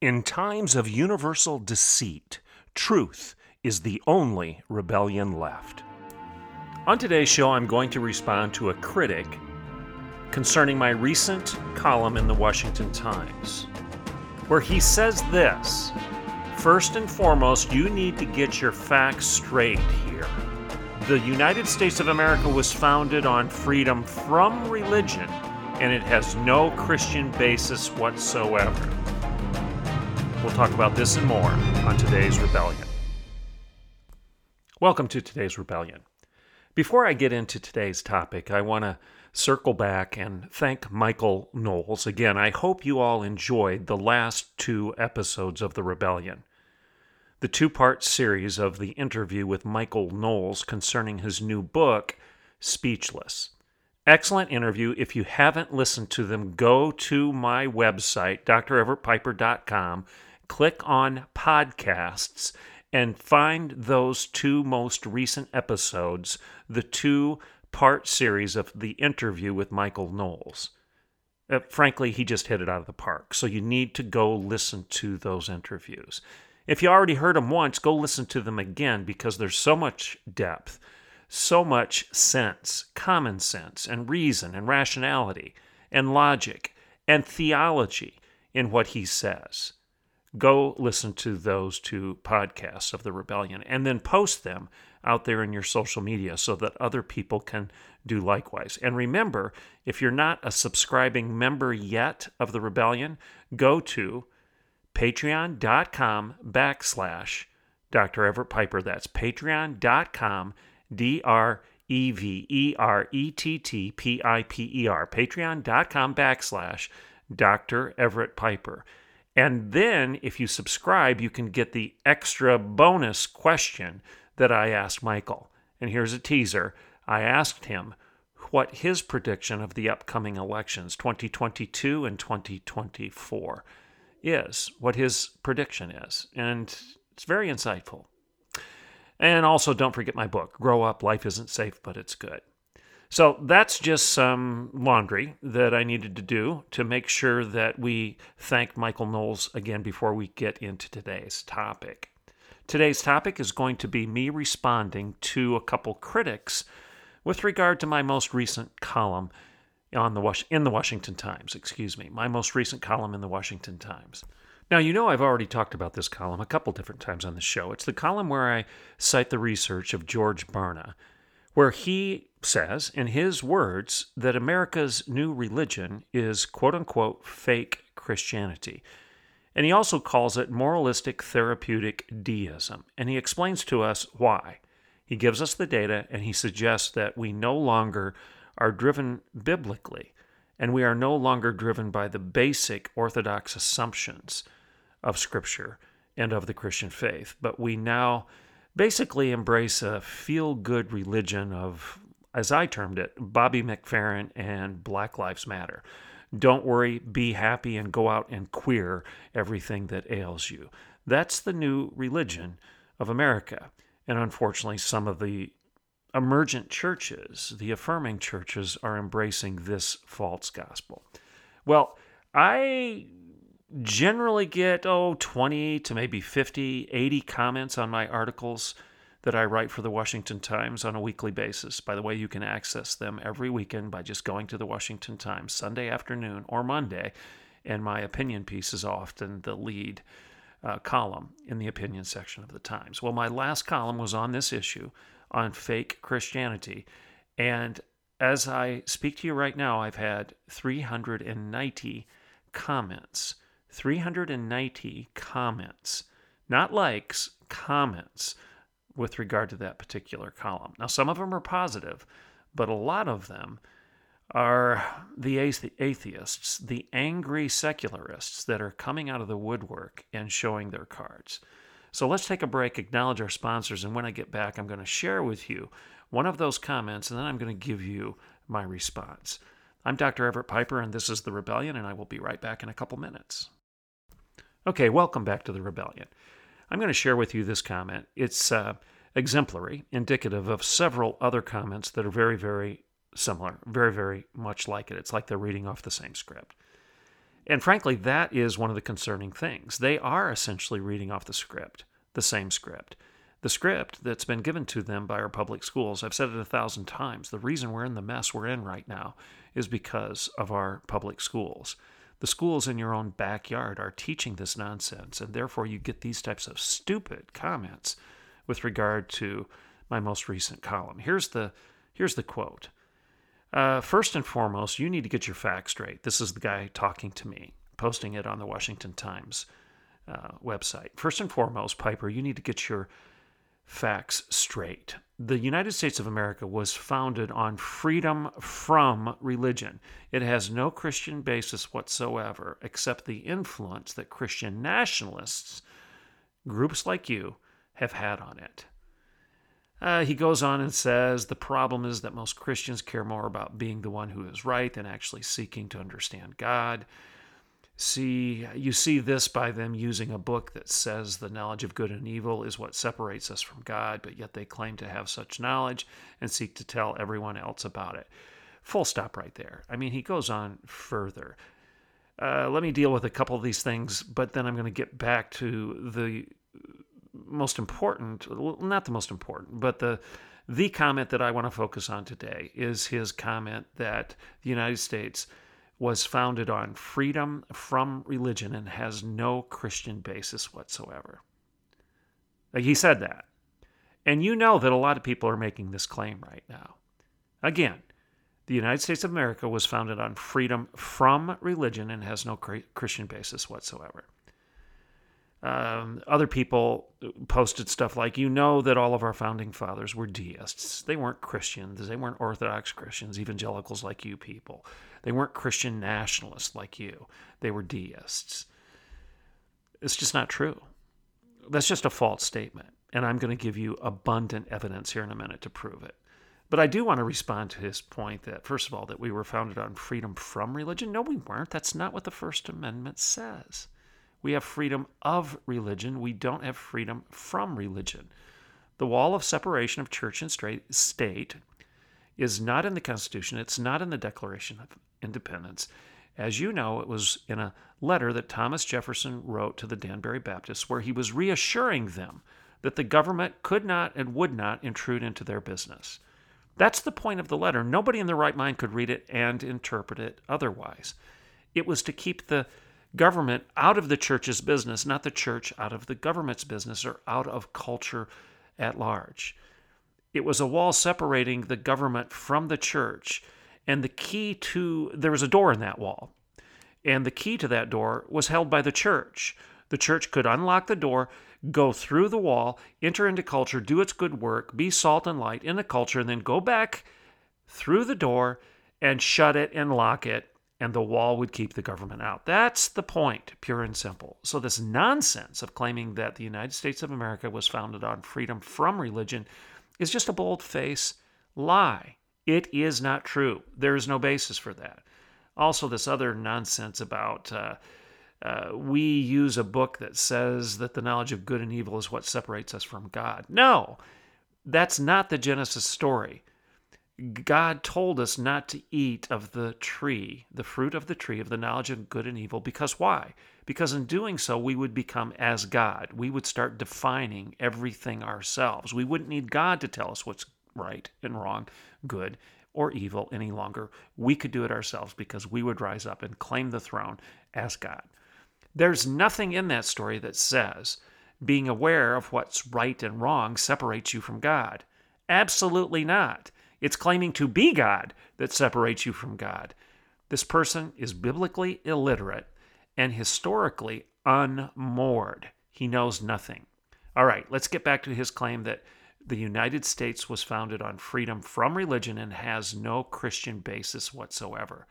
In times of universal deceit, truth is the only rebellion left. On today's show, I'm going to respond to a critic concerning my recent column in the Washington Times, where he says this First and foremost, you need to get your facts straight here. The United States of America was founded on freedom from religion, and it has no Christian basis whatsoever. We'll talk about this and more on today's Rebellion. Welcome to today's Rebellion. Before I get into today's topic, I want to circle back and thank Michael Knowles. Again, I hope you all enjoyed the last two episodes of The Rebellion. The two part series of the interview with Michael Knowles concerning his new book, Speechless. Excellent interview. If you haven't listened to them, go to my website, dreverettpiper.com click on podcasts and find those two most recent episodes, the two part series of the interview with Michael Knowles. Uh, frankly, he just hit it out of the park. So you need to go listen to those interviews. If you already heard them once, go listen to them again because there's so much depth, so much sense, common sense, and reason, and rationality, and logic, and theology in what he says go listen to those two podcasts of the rebellion and then post them out there in your social media so that other people can do likewise. And remember, if you're not a subscribing member yet of the rebellion, go to patreon.com backslash Dr. Everett Piper. That's patreon.com D R E V E R E T T P I P E R. Patreon.com backslash Dr. Everett Piper. And then, if you subscribe, you can get the extra bonus question that I asked Michael. And here's a teaser I asked him what his prediction of the upcoming elections, 2022 and 2024, is, what his prediction is. And it's very insightful. And also, don't forget my book, Grow Up Life Isn't Safe, but It's Good. So that's just some laundry that I needed to do to make sure that we thank Michael Knowles again before we get into today's topic. Today's topic is going to be me responding to a couple critics with regard to my most recent column on the in the Washington Times, excuse me, my most recent column in the Washington Times. Now, you know I've already talked about this column a couple different times on the show. It's the column where I cite the research of George Barna, where he says, in his words, that America's new religion is quote unquote fake Christianity. And he also calls it moralistic therapeutic deism. And he explains to us why. He gives us the data and he suggests that we no longer are driven biblically and we are no longer driven by the basic orthodox assumptions of Scripture and of the Christian faith, but we now basically embrace a feel good religion of as I termed it, Bobby McFerrin and Black Lives Matter. Don't worry, be happy, and go out and queer everything that ails you. That's the new religion of America. And unfortunately, some of the emergent churches, the affirming churches, are embracing this false gospel. Well, I generally get, oh, 20 to maybe 50, 80 comments on my articles that I write for the Washington Times on a weekly basis. By the way, you can access them every weekend by just going to the Washington Times Sunday afternoon or Monday, and my opinion piece is often the lead uh, column in the opinion section of the Times. Well, my last column was on this issue on fake Christianity, and as I speak to you right now, I've had 390 comments. 390 comments, not likes, comments with regard to that particular column. Now, some of them are positive, but a lot of them are the atheists, the angry secularists that are coming out of the woodwork and showing their cards. So let's take a break, acknowledge our sponsors, and when I get back, I'm going to share with you one of those comments, and then I'm going to give you my response. I'm Dr. Everett Piper, and this is The Rebellion, and I will be right back in a couple minutes. Okay, welcome back to The Rebellion. I'm going to share with you this comment. It's uh, exemplary, indicative of several other comments that are very, very similar, very, very much like it. It's like they're reading off the same script. And frankly, that is one of the concerning things. They are essentially reading off the script, the same script. The script that's been given to them by our public schools. I've said it a thousand times. The reason we're in the mess we're in right now is because of our public schools. The schools in your own backyard are teaching this nonsense, and therefore you get these types of stupid comments with regard to my most recent column. Here's the here's the quote. Uh, first and foremost, you need to get your facts straight. This is the guy talking to me, posting it on the Washington Times uh, website. First and foremost, Piper, you need to get your facts straight. The United States of America was founded on freedom from religion. It has no Christian basis whatsoever, except the influence that Christian nationalists, groups like you, have had on it. Uh, he goes on and says the problem is that most Christians care more about being the one who is right than actually seeking to understand God. See, you see this by them using a book that says the knowledge of good and evil is what separates us from God, but yet they claim to have such knowledge and seek to tell everyone else about it. Full stop right there. I mean, he goes on further. Uh, let me deal with a couple of these things, but then I'm going to get back to the most important, not the most important, but the the comment that I want to focus on today is his comment that the United States was founded on freedom from religion and has no Christian basis whatsoever. He said that. And you know that a lot of people are making this claim right now. Again, the United States of America was founded on freedom from religion and has no Christian basis whatsoever um, other people posted stuff like, you know, that all of our founding fathers were deists. They weren't Christians. They weren't Orthodox Christians, evangelicals like you people. They weren't Christian nationalists like you. They were deists. It's just not true. That's just a false statement. And I'm going to give you abundant evidence here in a minute to prove it. But I do want to respond to his point that, first of all, that we were founded on freedom from religion. No, we weren't. That's not what the First Amendment says. We have freedom of religion. We don't have freedom from religion. The wall of separation of church and state is not in the Constitution. It's not in the Declaration of Independence. As you know, it was in a letter that Thomas Jefferson wrote to the Danbury Baptists where he was reassuring them that the government could not and would not intrude into their business. That's the point of the letter. Nobody in their right mind could read it and interpret it otherwise. It was to keep the government out of the church's business, not the church out of the government's business or out of culture at large. It was a wall separating the government from the church, and the key to there was a door in that wall, and the key to that door was held by the church. The church could unlock the door, go through the wall, enter into culture, do its good work, be salt and light in the culture, and then go back through the door and shut it and lock it and the wall would keep the government out. That's the point, pure and simple. So, this nonsense of claiming that the United States of America was founded on freedom from religion is just a bold face lie. It is not true. There is no basis for that. Also, this other nonsense about uh, uh, we use a book that says that the knowledge of good and evil is what separates us from God. No, that's not the Genesis story. God told us not to eat of the tree, the fruit of the tree of the knowledge of good and evil. Because why? Because in doing so, we would become as God. We would start defining everything ourselves. We wouldn't need God to tell us what's right and wrong, good or evil any longer. We could do it ourselves because we would rise up and claim the throne as God. There's nothing in that story that says being aware of what's right and wrong separates you from God. Absolutely not. It's claiming to be God that separates you from God. This person is biblically illiterate and historically unmoored. He knows nothing. All right, let's get back to his claim that The United States was founded on freedom from religion and has no Christian basis whatsoever.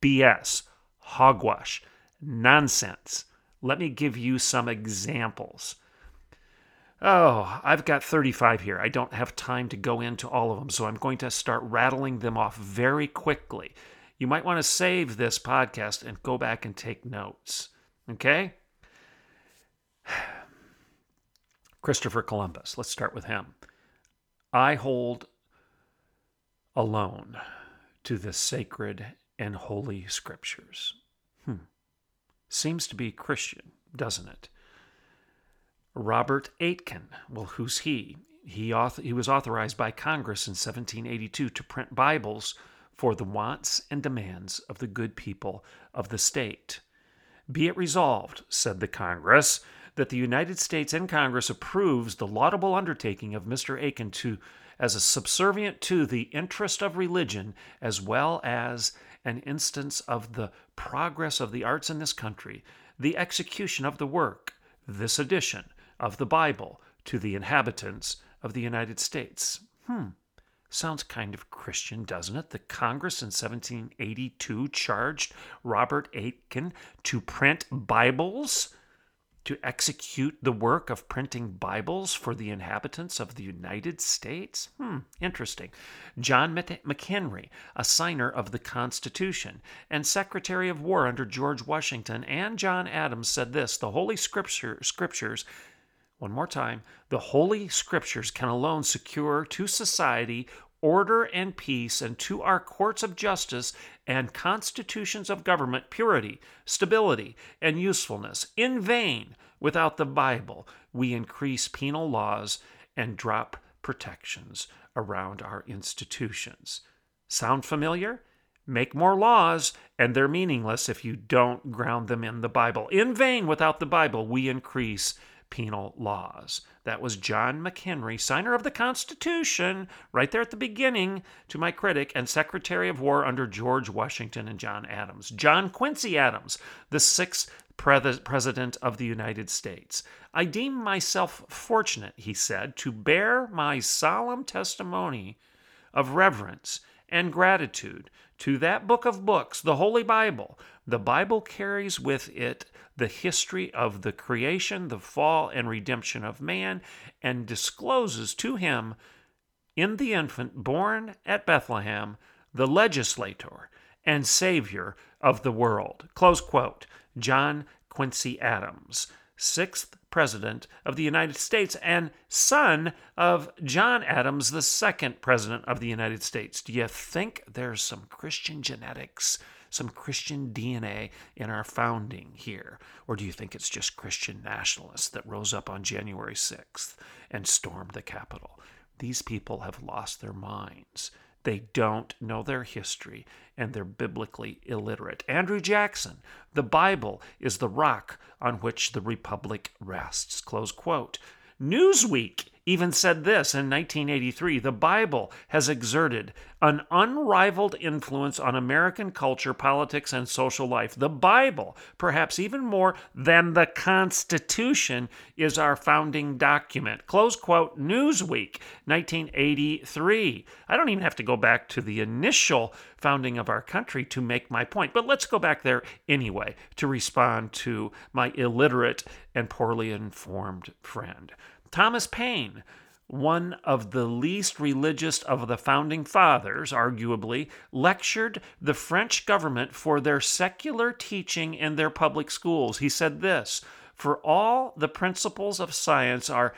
BS, hogwash, nonsense. Let me give you some examples. Oh, I've got 35 here. I don't have time to go into all of them, so I'm going to start rattling them off very quickly. You might want to save this podcast and go back and take notes. Okay? Christopher Columbus. Let's start with him. I hold alone to the sacred and holy scriptures. Hmm. Seems to be Christian, doesn't it? Robert Aitken. Well, who's he? He, author, he was authorized by Congress in 1782 to print Bibles for the wants and demands of the good people of the state. Be it resolved, said the Congress, that the United States and Congress approves the laudable undertaking of Mr. Aitken to as a subservient to the interest of religion as well as an instance of the progress of the arts in this country, the execution of the work, this edition, of the Bible to the inhabitants of the United States. Hmm. Sounds kind of Christian, doesn't it? The Congress in 1782 charged Robert Aitken to print Bibles, to execute the work of printing Bibles for the inhabitants of the United States? Hmm, interesting. John McHenry, a signer of the Constitution and Secretary of War under George Washington, and John Adams said this The Holy Scripture, Scriptures one more time. The Holy Scriptures can alone secure to society order and peace, and to our courts of justice and constitutions of government purity, stability, and usefulness. In vain, without the Bible, we increase penal laws and drop protections around our institutions. Sound familiar? Make more laws, and they're meaningless if you don't ground them in the Bible. In vain, without the Bible, we increase penal laws. That was John McHenry, signer of the Constitution, right there at the beginning, to my critic, and Secretary of War under George Washington and John Adams. John Quincy Adams, the sixth pre- President of the United States. I deem myself fortunate, he said, to bear my solemn testimony of reverence and gratitude to that book of books, the Holy Bible. The Bible carries with it the history of the creation, the fall, and redemption of man, and discloses to him in the infant born at Bethlehem the legislator and savior of the world. Close quote. John Quincy Adams, sixth president of the United States and son of John Adams, the second president of the United States. Do you think there's some Christian genetics some Christian DNA in our founding here? Or do you think it's just Christian nationalists that rose up on January 6th and stormed the Capitol? These people have lost their minds. They don't know their history and they're biblically illiterate. Andrew Jackson, the Bible is the rock on which the Republic rests. Close quote. Newsweek even said this in 1983 the Bible has exerted an unrivaled influence on American culture, politics, and social life. The Bible, perhaps even more than the Constitution, is our founding document. Close quote, Newsweek, 1983. I don't even have to go back to the initial founding of our country to make my point, but let's go back there anyway to respond to my illiterate and poorly informed friend. Thomas Paine, one of the least religious of the founding fathers, arguably, lectured the French government for their secular teaching in their public schools. He said this For all the principles of science are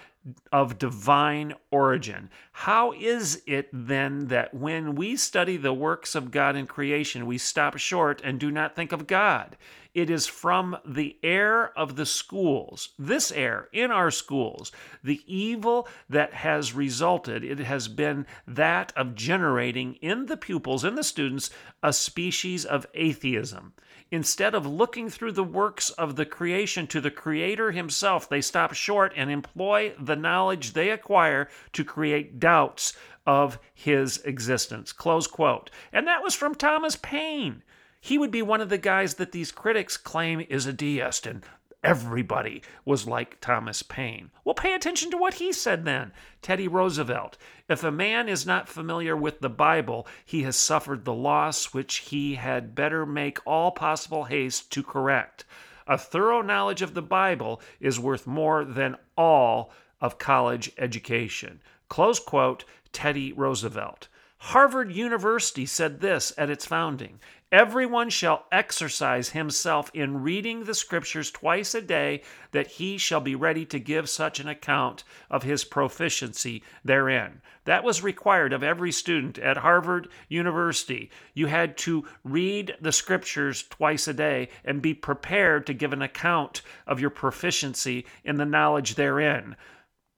of divine origin. How is it then that when we study the works of God in creation, we stop short and do not think of God? It is from the air of the schools, this air in our schools, the evil that has resulted. It has been that of generating in the pupils, in the students, a species of atheism. Instead of looking through the works of the creation to the Creator Himself, they stop short and employ the knowledge they acquire to create doubts of His existence. Close quote. And that was from Thomas Paine he would be one of the guys that these critics claim is a deist and everybody was like Thomas Paine. Well, pay attention to what he said then. Teddy Roosevelt. If a man is not familiar with the Bible, he has suffered the loss which he had better make all possible haste to correct. A thorough knowledge of the Bible is worth more than all of college education. Close quote, Teddy Roosevelt. Harvard University said this at its founding Everyone shall exercise himself in reading the Scriptures twice a day, that he shall be ready to give such an account of his proficiency therein. That was required of every student at Harvard University. You had to read the Scriptures twice a day and be prepared to give an account of your proficiency in the knowledge therein.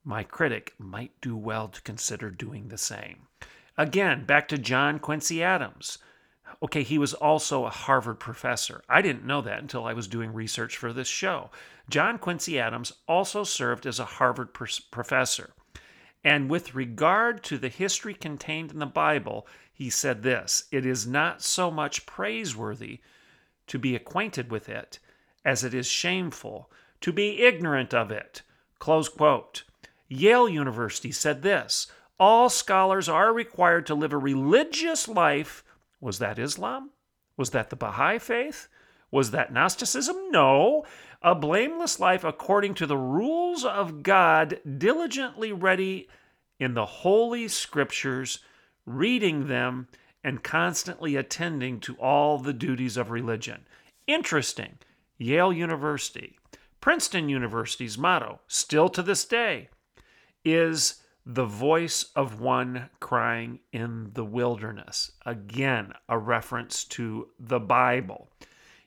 My critic might do well to consider doing the same. Again, back to John Quincy Adams. Okay, he was also a Harvard professor. I didn't know that until I was doing research for this show. John Quincy Adams also served as a Harvard professor. And with regard to the history contained in the Bible, he said this It is not so much praiseworthy to be acquainted with it as it is shameful to be ignorant of it. Close quote. Yale University said this All scholars are required to live a religious life was that Islam? Was that the Baha'i faith? Was that Gnosticism? No. A blameless life according to the rules of God, diligently ready in the Holy Scriptures, reading them, and constantly attending to all the duties of religion. Interesting. Yale University. Princeton University's motto, still to this day, is the voice of one crying in the wilderness. Again, a reference to the Bible.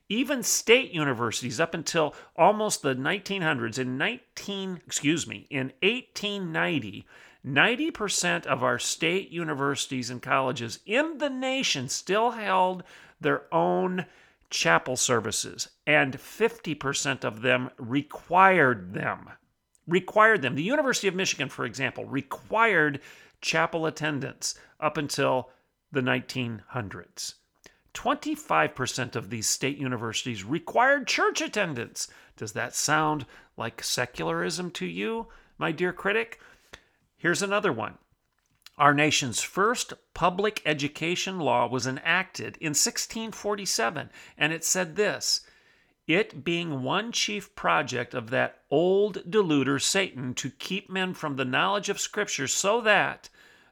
Even state universities up until almost the 1900s in 19 excuse me, in 1890, 90% of our state universities and colleges in the nation still held their own chapel services and 50% of them required them required them. The University of Michigan, for example, required chapel attendance up until the 1900s. 25% of these state universities required church attendance. Does that sound like secularism to you, my dear critic? Here's another one. Our nation's first public education law was enacted in 1647, and it said this it being one chief project of that old deluder Satan to keep men from the knowledge of Scripture so that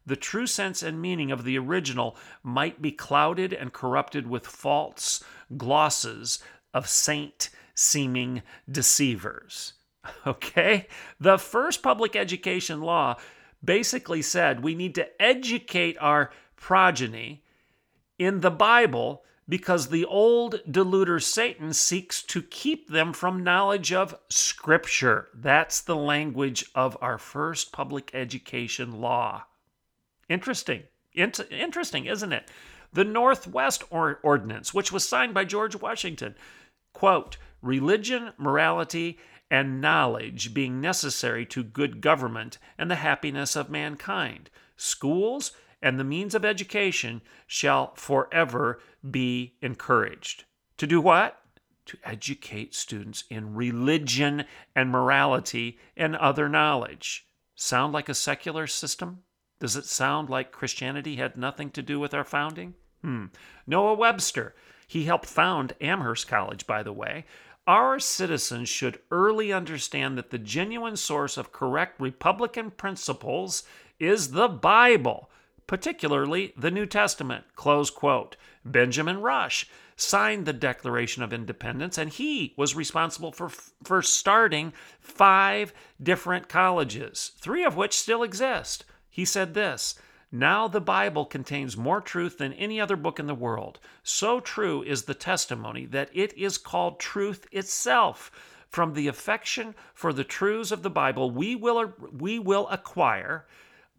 the true sense and meaning of the original might be clouded and corrupted with false glosses of saint seeming deceivers. Okay? The first public education law basically said we need to educate our progeny in the Bible because the old deluder Satan seeks to keep them from knowledge of Scripture. That's the language of our first public education law. Interesting. Int- interesting, isn't it? The Northwest or- Ordinance, which was signed by George Washington, quote, religion, morality, and knowledge being necessary to good government and the happiness of mankind. Schools and the means of education shall forever be encouraged. To do what? To educate students in religion and morality and other knowledge. Sound like a secular system? Does it sound like Christianity had nothing to do with our founding? Hmm. Noah Webster. He helped found Amherst College, by the way. Our citizens should early understand that the genuine source of correct Republican principles is the Bible particularly the New Testament. Close quote. Benjamin Rush signed the Declaration of Independence, and he was responsible for, for starting five different colleges, three of which still exist. He said this Now the Bible contains more truth than any other book in the world. So true is the testimony that it is called truth itself. From the affection for the truths of the Bible, we will, we will acquire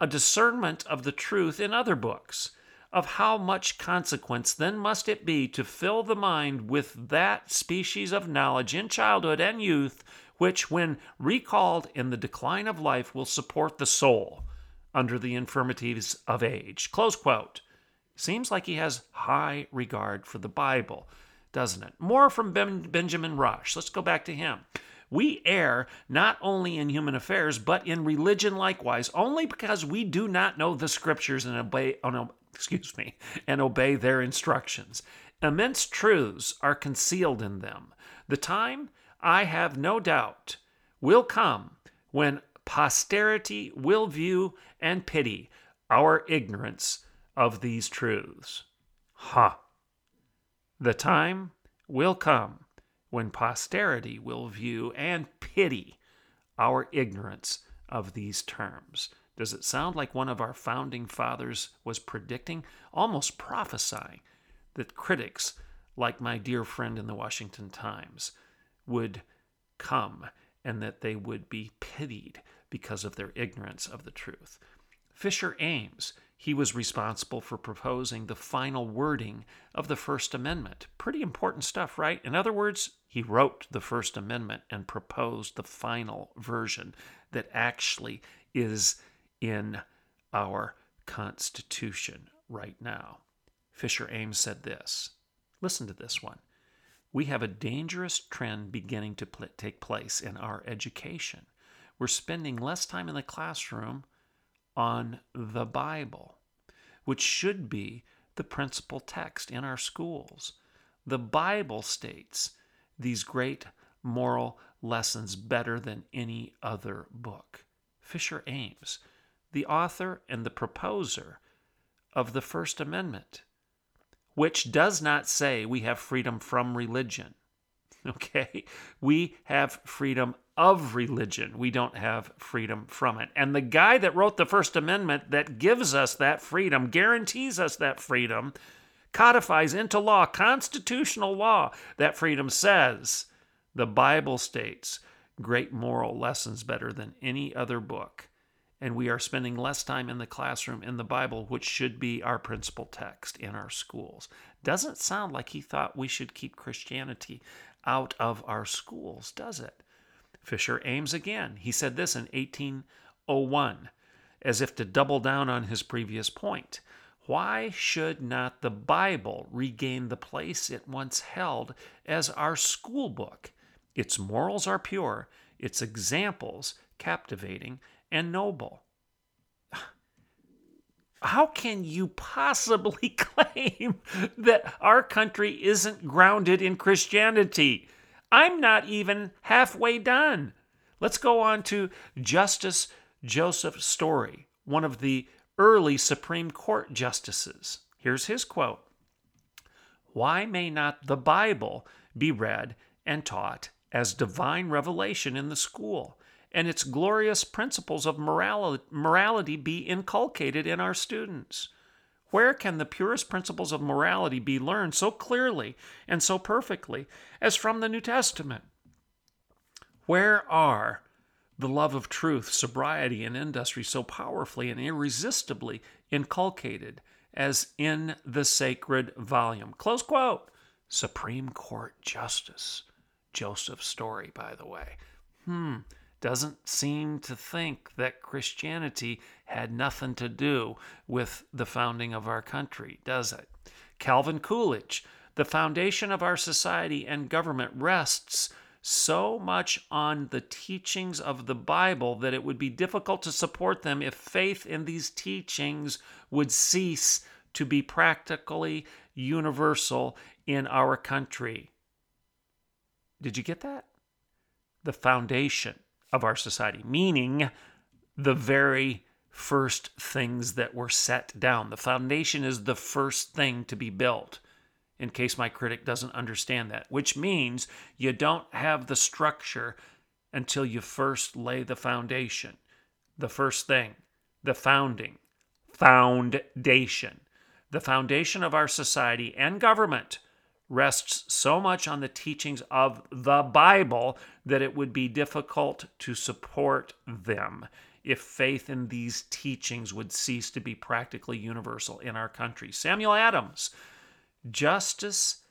a discernment of the truth in other books. Of how much consequence then must it be to fill the mind with that species of knowledge in childhood and youth which, when recalled in the decline of life, will support the soul under the infirmities of age. Close quote. Seems like he has high regard for the Bible, doesn't it? More from ben- Benjamin Rush. Let's go back to him. We err not only in human affairs, but in religion likewise, only because we do not know the scriptures and obey, oh no, excuse me, and obey their instructions. Immense truths are concealed in them. The time, I have no doubt, will come when posterity will view and pity our ignorance of these truths. Ha! The time will come when posterity will view and pity our ignorance of these terms. Does it sound like one of our founding fathers was predicting, almost prophesying, that critics, like my dear friend in the Washington Times, would come and that they would be pitied because of their ignorance of the truth? Fisher Ames, he was responsible for proposing the final wording of the First Amendment. Pretty important stuff, right? In other words, he wrote the First Amendment and proposed the final version that actually is in our Constitution right now. Fisher Ames said this listen to this one. We have a dangerous trend beginning to pl- take place in our education. We're spending less time in the classroom on the Bible, which should be the principal text in our schools. The Bible states these great moral lessons better than any other book. Fisher Ames, the author and the proposer of the First Amendment, which does not say we have freedom from religion. Okay? We have freedom of religion. We don't have freedom from it. And the guy that wrote the First Amendment that gives us that freedom, guarantees us that freedom, codifies into law, constitutional law, that freedom says the Bible states great moral lessons better than any other book. And we are spending less time in the classroom in the Bible, which should be our principal text in our schools. Doesn't sound like he thought we should keep Christianity out of our schools, does it? Fisher Ames again. He said this in 1801, as if to double down on his previous point. Why should not the Bible regain the place it once held as our school book? Its morals are pure, its examples captivating and noble. How can you possibly claim that our country isn't grounded in Christianity? I'm not even halfway done. Let's go on to Justice Joseph Story, one of the early Supreme Court justices. Here's his quote Why may not the Bible be read and taught as divine revelation in the school, and its glorious principles of morality be inculcated in our students? Where can the purest principles of morality be learned so clearly and so perfectly as from the New Testament? Where are the love of truth, sobriety, and industry so powerfully and irresistibly inculcated as in the sacred volume? Close quote. Supreme Court Justice Joseph Story, by the way. Hmm doesn't seem to think that Christianity had nothing to do with the founding of our country, does it? Calvin Coolidge, the foundation of our society and government rests so much on the teachings of the Bible that it would be difficult to support them if faith in these teachings would cease to be practically universal in our country. Did you get that? The foundation of our society, meaning the very first things that were set down. The foundation is the first thing to be built, in case my critic doesn't understand that, which means you don't have the structure until you first lay the foundation. The first thing, the founding, foundation. The foundation of our society and government rests so much on the teachings of the Bible that it would be difficult to support them if faith in these teachings would cease to be practically universal in our country. Samuel Adams, justice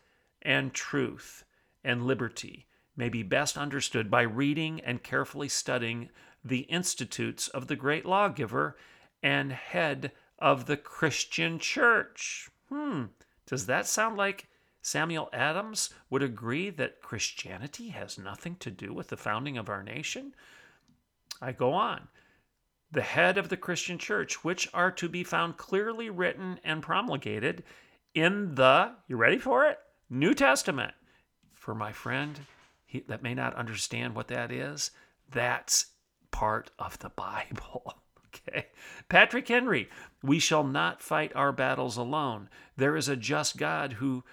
and truth and liberty may be best understood by reading and carefully studying the institutes of the great lawgiver and head of the Christian church. Hmm, does that sound like Samuel Adams would agree that Christianity has nothing to do with the founding of our nation? I go on. The head of the Christian church, which are to be found clearly written and promulgated in the, you ready for it? New Testament. For my friend he, that may not understand what that is, that's part of the Bible. Okay. Patrick Henry, we shall not fight our battles alone. There is a just God who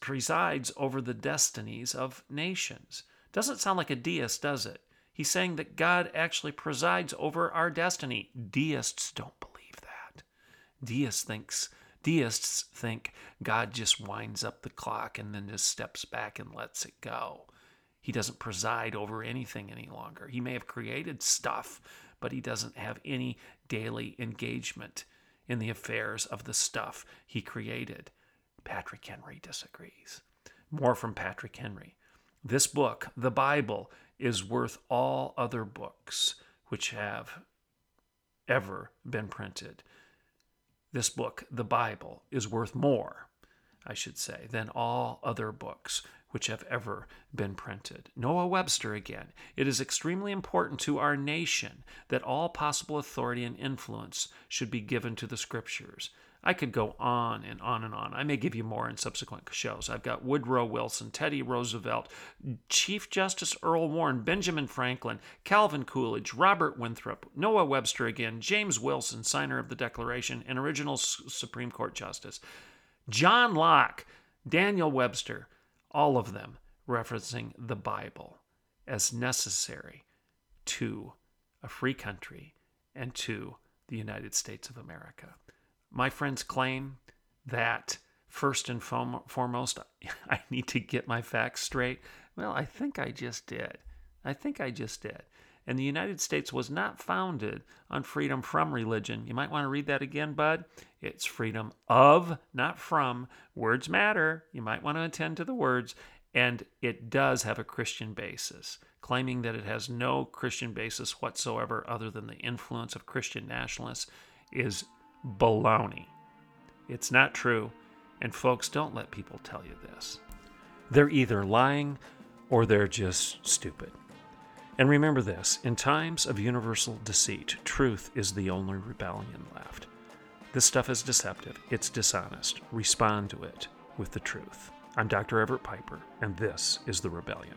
presides over the destinies of nations. Doesn't sound like a deist, does it? He's saying that God actually presides over our destiny. Deists don't believe that. Deists thinks deists think God just winds up the clock and then just steps back and lets it go. He doesn't preside over anything any longer. He may have created stuff, but he doesn't have any daily engagement in the affairs of the stuff he created. Patrick Henry disagrees. More from Patrick Henry. This book, the Bible, is worth all other books which have ever been printed. This book, the Bible, is worth more, I should say, than all other books which have ever been printed. Noah Webster again. It is extremely important to our nation that all possible authority and influence should be given to the scriptures. I could go on and on and on. I may give you more in subsequent shows. I've got Woodrow Wilson, Teddy Roosevelt, Chief Justice Earl Warren, Benjamin Franklin, Calvin Coolidge, Robert Winthrop, Noah Webster again, James Wilson, signer of the Declaration, and original Supreme Court Justice, John Locke, Daniel Webster, all of them referencing the Bible as necessary to a free country and to the United States of America. My friends claim that first and foremost, I need to get my facts straight. Well, I think I just did. I think I just did. And the United States was not founded on freedom from religion. You might want to read that again, bud. It's freedom of, not from. Words matter. You might want to attend to the words. And it does have a Christian basis. Claiming that it has no Christian basis whatsoever other than the influence of Christian nationalists is baloney. It's not true. And folks, don't let people tell you this. They're either lying or they're just stupid. And remember this in times of universal deceit, truth is the only rebellion left. This stuff is deceptive, it's dishonest. Respond to it with the truth. I'm Dr. Everett Piper, and this is The Rebellion.